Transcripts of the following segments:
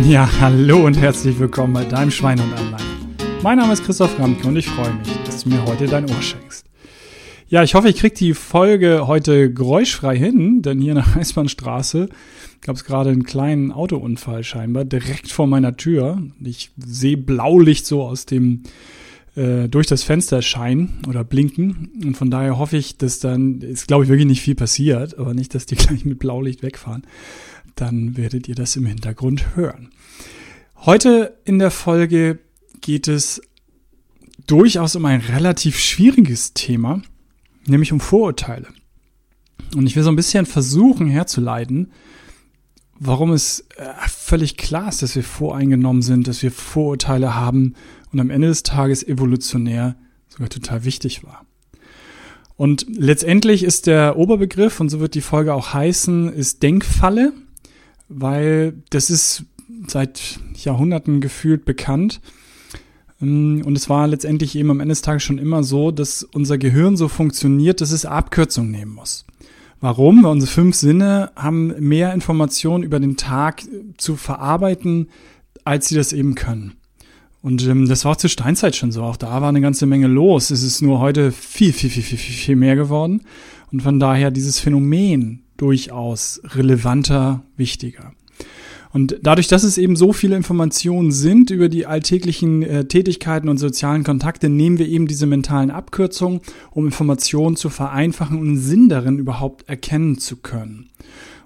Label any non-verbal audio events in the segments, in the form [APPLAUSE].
Ja, hallo und herzlich willkommen bei deinem Schwein und Anleihen. Mein Name ist Christoph Ramke und ich freue mich, dass du mir heute dein Ohr schenkst. Ja, ich hoffe, ich kriege die Folge heute geräuschfrei hin, denn hier in der [LAUGHS] Eisbahnstraße gab es gerade einen kleinen Autounfall scheinbar direkt vor meiner Tür. Ich sehe Blaulicht so aus dem äh, durch das Fenster scheinen oder blinken und von daher hoffe ich, dass dann ist glaube ich wirklich nicht viel passiert, aber nicht, dass die [LAUGHS] gleich mit Blaulicht wegfahren dann werdet ihr das im Hintergrund hören. Heute in der Folge geht es durchaus um ein relativ schwieriges Thema, nämlich um Vorurteile. Und ich will so ein bisschen versuchen herzuleiten, warum es äh, völlig klar ist, dass wir voreingenommen sind, dass wir Vorurteile haben und am Ende des Tages evolutionär sogar total wichtig war. Und letztendlich ist der Oberbegriff, und so wird die Folge auch heißen, ist Denkfalle weil das ist seit Jahrhunderten gefühlt bekannt. Ähm, und es war letztendlich eben am Ende des Tages schon immer so, dass unser Gehirn so funktioniert, dass es Abkürzungen nehmen muss. Warum? Weil unsere fünf Sinne haben mehr Informationen über den Tag zu verarbeiten, als sie das eben können. Und ähm, das war auch zur Steinzeit schon so. Auch da war eine ganze Menge los. Es ist nur heute viel, viel, viel, viel, viel mehr geworden. Und von daher dieses Phänomen durchaus relevanter, wichtiger. Und dadurch, dass es eben so viele Informationen sind über die alltäglichen äh, Tätigkeiten und sozialen Kontakte, nehmen wir eben diese mentalen Abkürzungen, um Informationen zu vereinfachen und Sinn darin überhaupt erkennen zu können.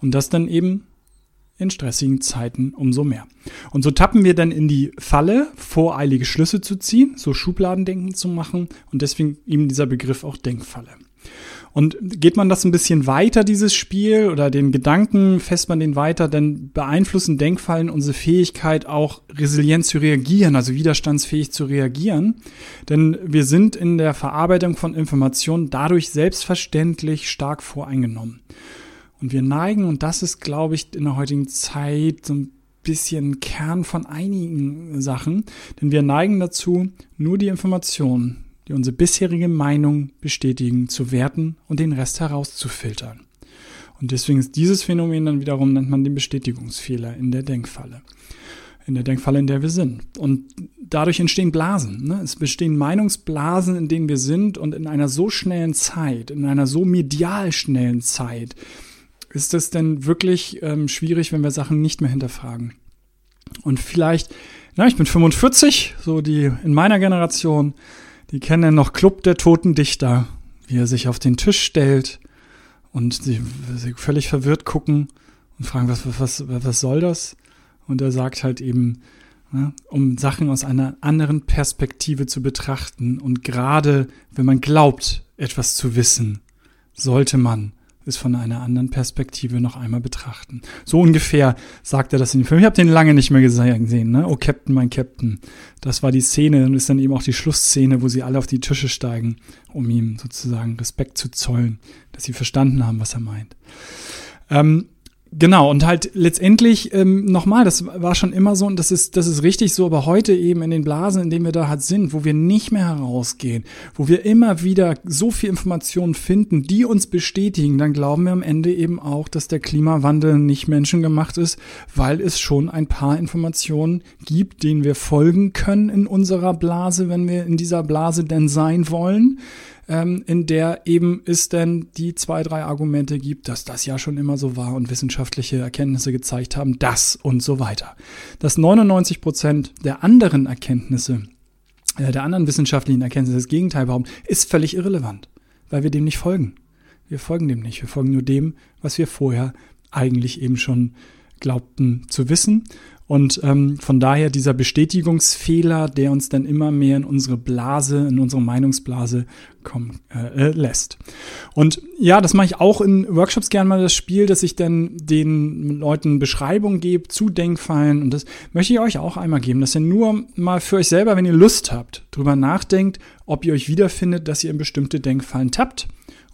Und das dann eben in stressigen Zeiten umso mehr. Und so tappen wir dann in die Falle, voreilige Schlüsse zu ziehen, so Schubladendenken zu machen und deswegen eben dieser Begriff auch Denkfalle. Und geht man das ein bisschen weiter, dieses Spiel, oder den Gedanken, fest man den weiter, dann beeinflussen Denkfallen unsere Fähigkeit auch resilient zu reagieren, also widerstandsfähig zu reagieren. Denn wir sind in der Verarbeitung von Informationen dadurch selbstverständlich stark voreingenommen. Und wir neigen, und das ist, glaube ich, in der heutigen Zeit so ein bisschen Kern von einigen Sachen, denn wir neigen dazu, nur die Informationen, die unsere bisherige Meinung bestätigen, zu werten und den Rest herauszufiltern. Und deswegen ist dieses Phänomen dann wiederum, nennt man den Bestätigungsfehler in der Denkfalle. In der Denkfalle, in der wir sind. Und dadurch entstehen Blasen. Ne? Es bestehen Meinungsblasen, in denen wir sind und in einer so schnellen Zeit, in einer so medial schnellen Zeit, ist es denn wirklich ähm, schwierig, wenn wir Sachen nicht mehr hinterfragen. Und vielleicht, na, ich bin 45, so die in meiner Generation, die kennen noch Club der Toten Dichter, wie er sich auf den Tisch stellt und sie, sie völlig verwirrt gucken und fragen, was, was, was soll das? Und er sagt halt eben, ne, um Sachen aus einer anderen Perspektive zu betrachten. Und gerade wenn man glaubt, etwas zu wissen, sollte man es von einer anderen Perspektive noch einmal betrachten. So ungefähr sagt er das in dem Film. Ich habe den lange nicht mehr gesehen. Ne? Oh Captain, mein Captain. Das war die Szene und ist dann eben auch die Schlussszene, wo sie alle auf die Tische steigen, um ihm sozusagen Respekt zu zollen, dass sie verstanden haben, was er meint. Ähm, Genau, und halt letztendlich ähm, nochmal, das war schon immer so und das ist, das ist richtig so, aber heute eben in den Blasen, in denen wir da halt sind, wo wir nicht mehr herausgehen, wo wir immer wieder so viel Informationen finden, die uns bestätigen, dann glauben wir am Ende eben auch, dass der Klimawandel nicht menschengemacht ist, weil es schon ein paar Informationen gibt, denen wir folgen können in unserer Blase, wenn wir in dieser Blase denn sein wollen ähm, in der eben es denn die zwei, drei Argumente gibt, dass das ja schon immer so war und wissenschaftliche Erkenntnisse gezeigt haben, das und so weiter. Dass 99 Prozent der anderen Erkenntnisse, äh, der anderen wissenschaftlichen Erkenntnisse das Gegenteil behaupten, ist völlig irrelevant, weil wir dem nicht folgen. Wir folgen dem nicht. Wir folgen nur dem, was wir vorher eigentlich eben schon glaubten zu wissen und ähm, von daher dieser Bestätigungsfehler, der uns dann immer mehr in unsere Blase, in unsere Meinungsblase kommen äh, äh, lässt. Und ja, das mache ich auch in Workshops gerne mal das Spiel, dass ich dann den Leuten Beschreibungen gebe zu Denkfallen. Und das möchte ich euch auch einmal geben, dass ihr nur mal für euch selber, wenn ihr Lust habt, drüber nachdenkt, ob ihr euch wiederfindet, dass ihr in bestimmte Denkfallen tappt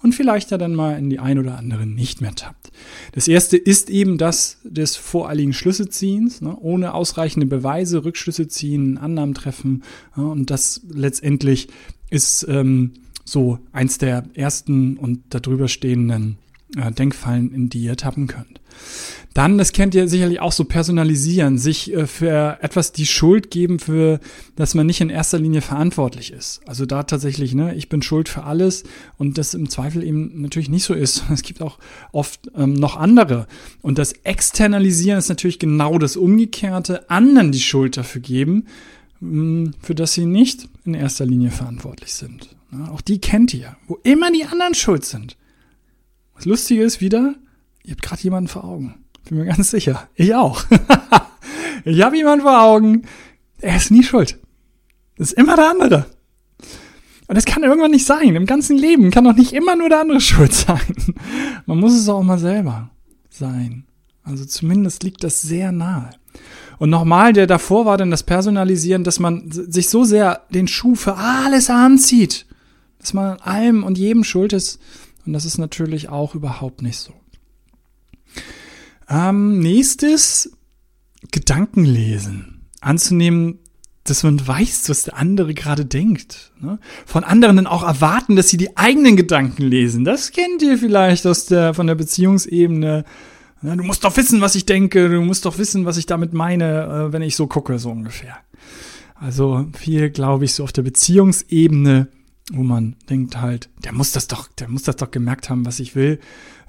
und vielleicht ja dann mal in die ein oder andere nicht mehr tappt. Das erste ist eben das des voreiligen Schlüsseziehens, ne, ohne ausreichende Beweise, Rückschlüsse ziehen, Annahmen treffen. Ja, und das letztendlich ist ähm, so eins der ersten und darüber stehenden äh, Denkfallen, in die ihr tappen könnt. Dann, das kennt ihr sicherlich auch so personalisieren, sich äh, für etwas die Schuld geben, für dass man nicht in erster Linie verantwortlich ist. Also da tatsächlich, ne, ich bin schuld für alles und das im Zweifel eben natürlich nicht so ist. [LAUGHS] Es gibt auch oft ähm, noch andere. Und das Externalisieren ist natürlich genau das Umgekehrte, anderen die Schuld dafür geben, mh, hm, für das sie nicht in erster Linie verantwortlich sind. Ja, auch die kennt ihr, wo immer die anderen schuld sind. Das Lustige ist wieder, ihr habt gerade jemanden vor Augen. Bin mir ganz sicher. Ich auch. [LAUGHS] ich habe jemanden vor Augen. Er ist nie schuld. Das ist immer der andere. Und das kann irgendwann nicht sein. Im ganzen Leben kann doch nicht immer nur der andere [LAUGHS] schuld sein. Man muss es auch mal selber sein. Also zumindest liegt das sehr nahe. Und nochmal, der davor war dann das Personalisieren, dass man sich so sehr den Schuh für alles anzieht, dass man allem und jedem schuld ist. Und das ist natürlich auch überhaupt nicht so. Ähm, nächstes, Gedanken lesen. Anzunehmen, dass man weiß, was der andere gerade denkt. Ne? Von anderen dann auch erwarten, dass sie die eigenen Gedanken lesen. Das kennt ihr vielleicht aus der, von der Beziehungsebene. Ja, du musst doch wissen, was ich denke. Du musst doch wissen, was ich damit meine, äh, wenn ich so gucke, so ungefähr. Also viel, glaube ich, so auf der Beziehungsebene, wo man denkt halt, der muss das doch, der muss das doch gemerkt haben, was ich will.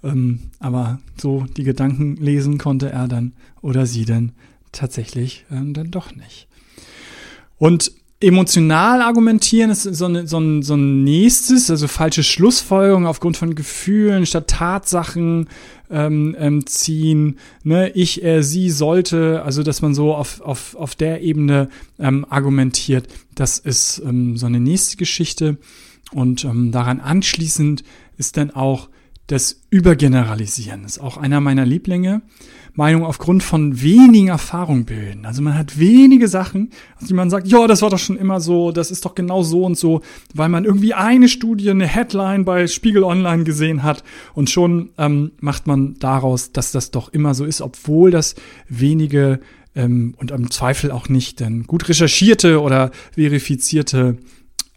Ähm, aber so die Gedanken lesen konnte er dann oder sie dann tatsächlich ähm, dann doch nicht. Und emotional argumentieren ist so, eine, so, ein, so ein nächstes, also falsche Schlussfolgerungen aufgrund von Gefühlen statt Tatsachen ähm, ähm, ziehen. Ne? Ich, er, sie sollte, also dass man so auf, auf, auf der Ebene ähm, argumentiert. Das ist ähm, so eine nächste Geschichte. Und ähm, daran anschließend ist dann auch das Übergeneralisieren ist auch einer meiner Lieblinge. Meinung aufgrund von wenigen Erfahrungen bilden. Also man hat wenige Sachen, die man sagt, ja, das war doch schon immer so, das ist doch genau so und so, weil man irgendwie eine Studie, eine Headline bei Spiegel Online gesehen hat und schon ähm, macht man daraus, dass das doch immer so ist, obwohl das wenige ähm, und im Zweifel auch nicht denn gut recherchierte oder verifizierte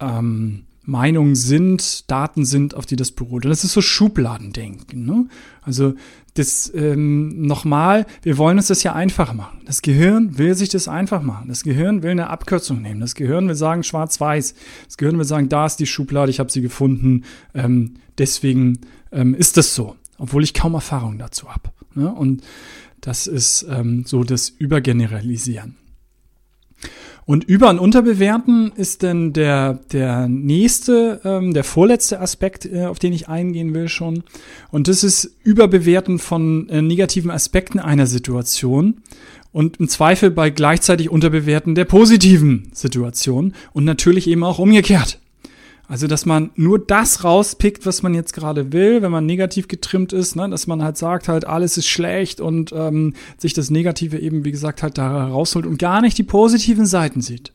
ähm, Meinungen sind, Daten sind, auf die das beruht. Und das ist so Schubladendenken. Ne? Also das ähm, nochmal, wir wollen uns das ja einfach machen. Das Gehirn will sich das einfach machen. Das Gehirn will eine Abkürzung nehmen. Das Gehirn will sagen schwarz-weiß. Das Gehirn will sagen, da ist die Schublade, ich habe sie gefunden. Ähm, deswegen ähm, ist das so, obwohl ich kaum Erfahrung dazu habe. Ne? Und das ist ähm, so das Übergeneralisieren. Und über- und unterbewerten ist dann der, der nächste, ähm, der vorletzte Aspekt, äh, auf den ich eingehen will schon. Und das ist Überbewerten von äh, negativen Aspekten einer Situation und im Zweifel bei gleichzeitig Unterbewerten der positiven Situation und natürlich eben auch umgekehrt. Also, dass man nur das rauspickt, was man jetzt gerade will, wenn man negativ getrimmt ist, ne? dass man halt sagt, halt, alles ist schlecht und ähm, sich das Negative eben, wie gesagt, halt da rausholt und gar nicht die positiven Seiten sieht.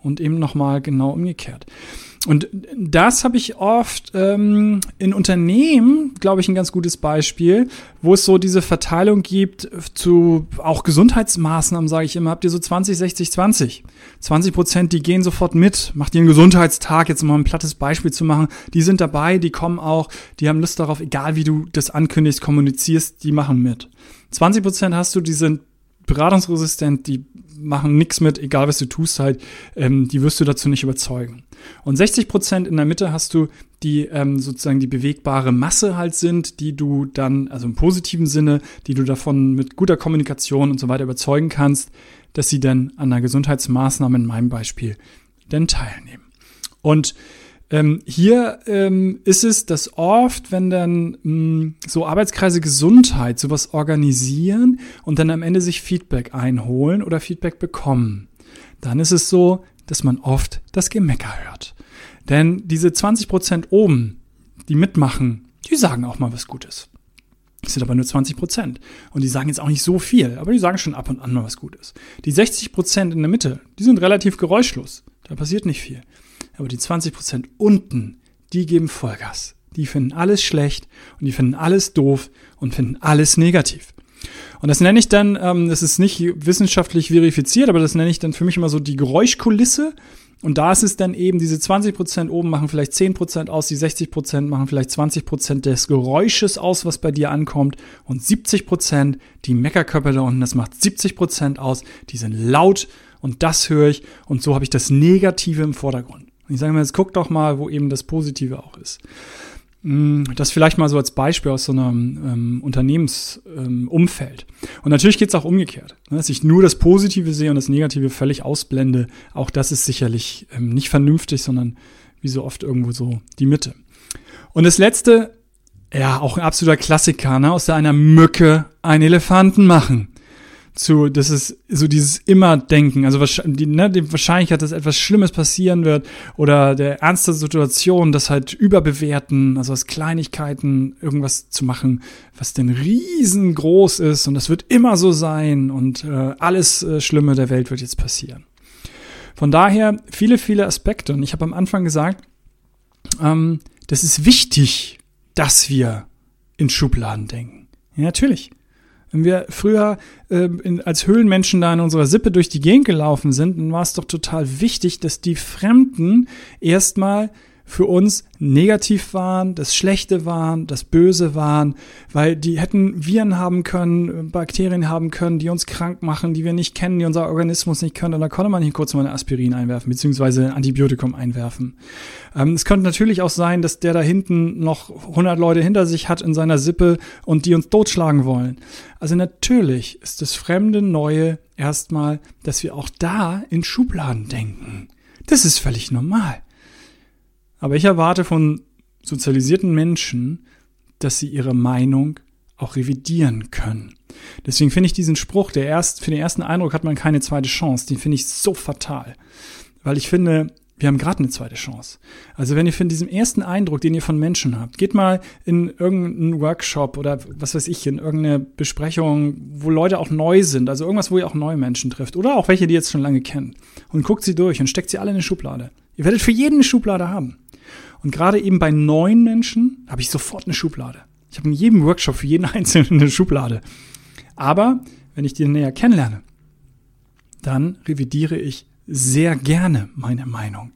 Und eben nochmal genau umgekehrt. Und das habe ich oft ähm, in Unternehmen, glaube ich, ein ganz gutes Beispiel, wo es so diese Verteilung gibt zu auch Gesundheitsmaßnahmen, sage ich immer, habt ihr so 20, 60, 20. 20 Prozent, die gehen sofort mit, macht ihr einen Gesundheitstag, jetzt mal ein plattes Beispiel zu machen, die sind dabei, die kommen auch, die haben Lust darauf, egal wie du das ankündigst, kommunizierst, die machen mit. 20 Prozent hast du, die sind beratungsresistent, die machen nichts mit, egal was du tust halt, ähm, die wirst du dazu nicht überzeugen. Und 60 Prozent in der Mitte hast du, die ähm, sozusagen die bewegbare Masse halt sind, die du dann, also im positiven Sinne, die du davon mit guter Kommunikation und so weiter überzeugen kannst, dass sie dann an einer Gesundheitsmaßnahme in meinem Beispiel dann teilnehmen. Und ähm, hier ähm, ist es, dass oft, wenn dann mh, hm, so Arbeitskreise Gesundheit sowas organisieren und dann am Ende sich Feedback einholen oder Feedback bekommen, dann ist es so, dass man oft das Gemecker hört. Denn diese 20 Prozent oben, die mitmachen, die sagen auch mal was Gutes. Das sind aber nur 20 Prozent. Und die sagen jetzt auch nicht so viel, aber die sagen schon ab und an mal was Gutes. Die 60 Prozent in der Mitte, die sind relativ geräuschlos. Da passiert nicht viel. Aber die 20 Prozent unten, die geben Vollgas. Die finden alles schlecht und die finden alles doof und finden alles negativ. Und das nenne ich dann, ähm, das ist nicht wissenschaftlich verifiziert, aber das nenne ich dann für mich immer so die Geräuschkulisse. Und da ist es dann eben, diese 20% oben machen vielleicht 10% aus, die 60% machen vielleicht 20% des Geräusches aus, was bei dir ankommt. Und 70% die Meckerkörper da unten, das macht 70% aus, die sind laut und das höre ich. Und so habe ich das Negative im Vordergrund. Und ich sage mir, jetzt guck doch mal, wo eben das Positive auch ist. Mm, das vielleicht mal so als Beispiel aus so einem ähm, Unternehmensumfeld. Ähm, und natürlich geht es auch umgekehrt, ne, dass ich nur das Positive sehe und das Negative völlig ausblende. Auch das ist sicherlich ähm, nicht vernünftig, sondern wie so oft irgendwo so die Mitte. Und das letzte, ja, auch ein absoluter Klassiker, ne, aus einer Mücke einen Elefanten machen zu, das ist so dieses Immer-Denken, also die, ne, die Wahrscheinlichkeit, dass etwas Schlimmes passieren wird oder der ernste Situation, das halt überbewerten, also aus Kleinigkeiten irgendwas zu machen, was denn riesengroß ist und das wird immer so sein und äh, alles äh, Schlimme der Welt wird jetzt passieren. Von daher viele, viele Aspekte und ich habe am Anfang gesagt, ähm, das ist wichtig, dass wir in Schubladen denken. Ja, natürlich. Wenn wir früher äh, in, als Höhlenmenschen da in unserer Sippe durch die Gegend gelaufen sind, dann war es doch total wichtig, dass die Fremden erstmal für uns negativ waren, das Schlechte waren, das Böse waren, weil die hätten Viren haben können, Bakterien haben können, die uns krank machen, die wir nicht kennen, die unser Organismus nicht können. Und da konnte man hier kurz mal eine Aspirin einwerfen, beziehungsweise ein Antibiotikum einwerfen. Ähm, es könnte natürlich auch sein, dass der da hinten noch 100 Leute hinter sich hat in seiner Sippe und die uns totschlagen wollen. Also natürlich ist das fremde Neue erstmal, dass wir auch da in Schubladen denken. Das ist völlig normal. Aber ich erwarte von sozialisierten Menschen, dass sie ihre Meinung auch revidieren können. Deswegen finde ich diesen Spruch, der erst, für den ersten Eindruck hat man keine zweite Chance, den finde ich so fatal. Weil ich finde, wir haben gerade eine zweite Chance. Also wenn ihr von diesem ersten Eindruck, den ihr von Menschen habt, geht mal in irgendeinen Workshop oder was weiß ich, in irgendeine Besprechung, wo Leute auch neu sind, also irgendwas, wo ihr auch neue Menschen trifft oder auch welche, die ihr jetzt schon lange kennt und guckt sie durch und steckt sie alle in eine Schublade. Ihr werdet für jeden eine Schublade haben. Und gerade eben bei neuen Menschen habe ich sofort eine Schublade. Ich habe in jedem Workshop für jeden [LAUGHS] Einzelnen eine Schublade. Aber wenn ich die näher kennenlerne, dann revidiere ich sehr gerne meine Meinung.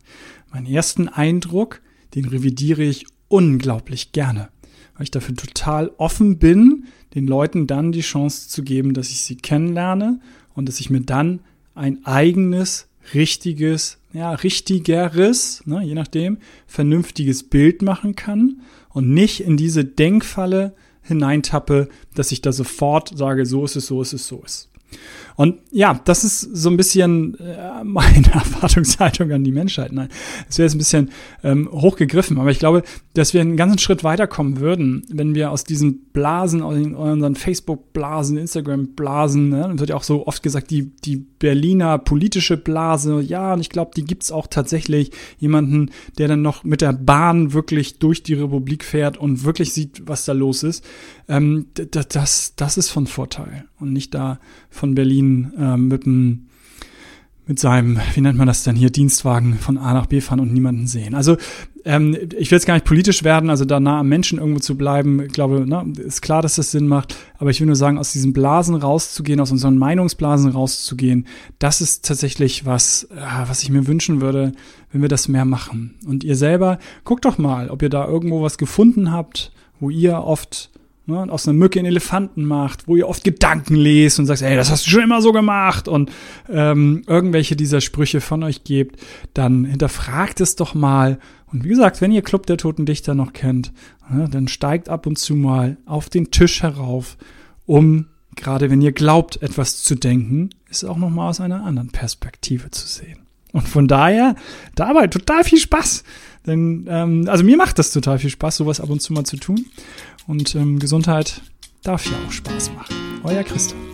Meinen ersten Eindruck, den revidiere ich unglaublich gerne, weil ich dafür total offen bin, den Leuten dann die Chance zu geben, dass ich sie kennenlerne und dass ich mir dann ein eigenes, richtiges ja, richtigeres, ne, je nachdem, vernünftiges Bild machen kann und nicht in diese Denkfalle hineintappe, dass ich da sofort sage, so ist es, so ist es, so ist. Und ja, das ist so ein bisschen äh, meine [LAUGHS] Erwartungshaltung an die Menschheit. Nein, es wäre jetzt ein bisschen ähm, hochgegriffen, aber ich glaube, dass wir einen ganzen Schritt weiterkommen würden, wenn wir aus diesen Blasen, aus unseren Facebook-Blasen, Instagram-Blasen, ne, wird ja auch so oft gesagt, die, die Berliner politische Blase, ja, und ich glaube, die gibt's auch tatsächlich jemanden, der dann noch mit der Bahn wirklich durch die Republik fährt und wirklich sieht, was da los ist. Ähm, das, das ist von Vorteil und nicht da von Berlin ähm, mit dem mit seinem, wie nennt man das denn hier, Dienstwagen von A nach B fahren und niemanden sehen. Also ähm, ich will jetzt gar nicht politisch werden, also da nah am Menschen irgendwo zu bleiben, ich glaube, ne, ist klar, dass das Sinn macht, aber ich will nur sagen, aus diesen Blasen rauszugehen, aus unseren Meinungsblasen rauszugehen, das ist tatsächlich was, äh, was ich mir wünschen würde, wenn wir das mehr machen. Und ihr selber, guckt doch mal, ob ihr da irgendwo was gefunden habt, wo ihr oft ne, aus einer Mücke einen Elefanten macht, wo ihr oft Gedanken lest und sagt, ey, das hast du schon immer so gemacht und ähm, irgendwelche dieser Sprüche von euch gebt, dann hinterfragt es doch mal. Und wie gesagt, wenn ihr Club der Toten Dichter noch kennt, ne, dann steigt ab und zu mal auf den Tisch herauf, um gerade wenn ihr glaubt, etwas zu denken, es auch noch mal aus einer anderen Perspektive zu sehen. Und von daher dabei total viel Spaß. Denn, ähm, also mir macht das total viel Spaß, sowas ab und zu mal zu tun. Und ähm, Gesundheit darf ja auch Spaß machen. Euer Christoph.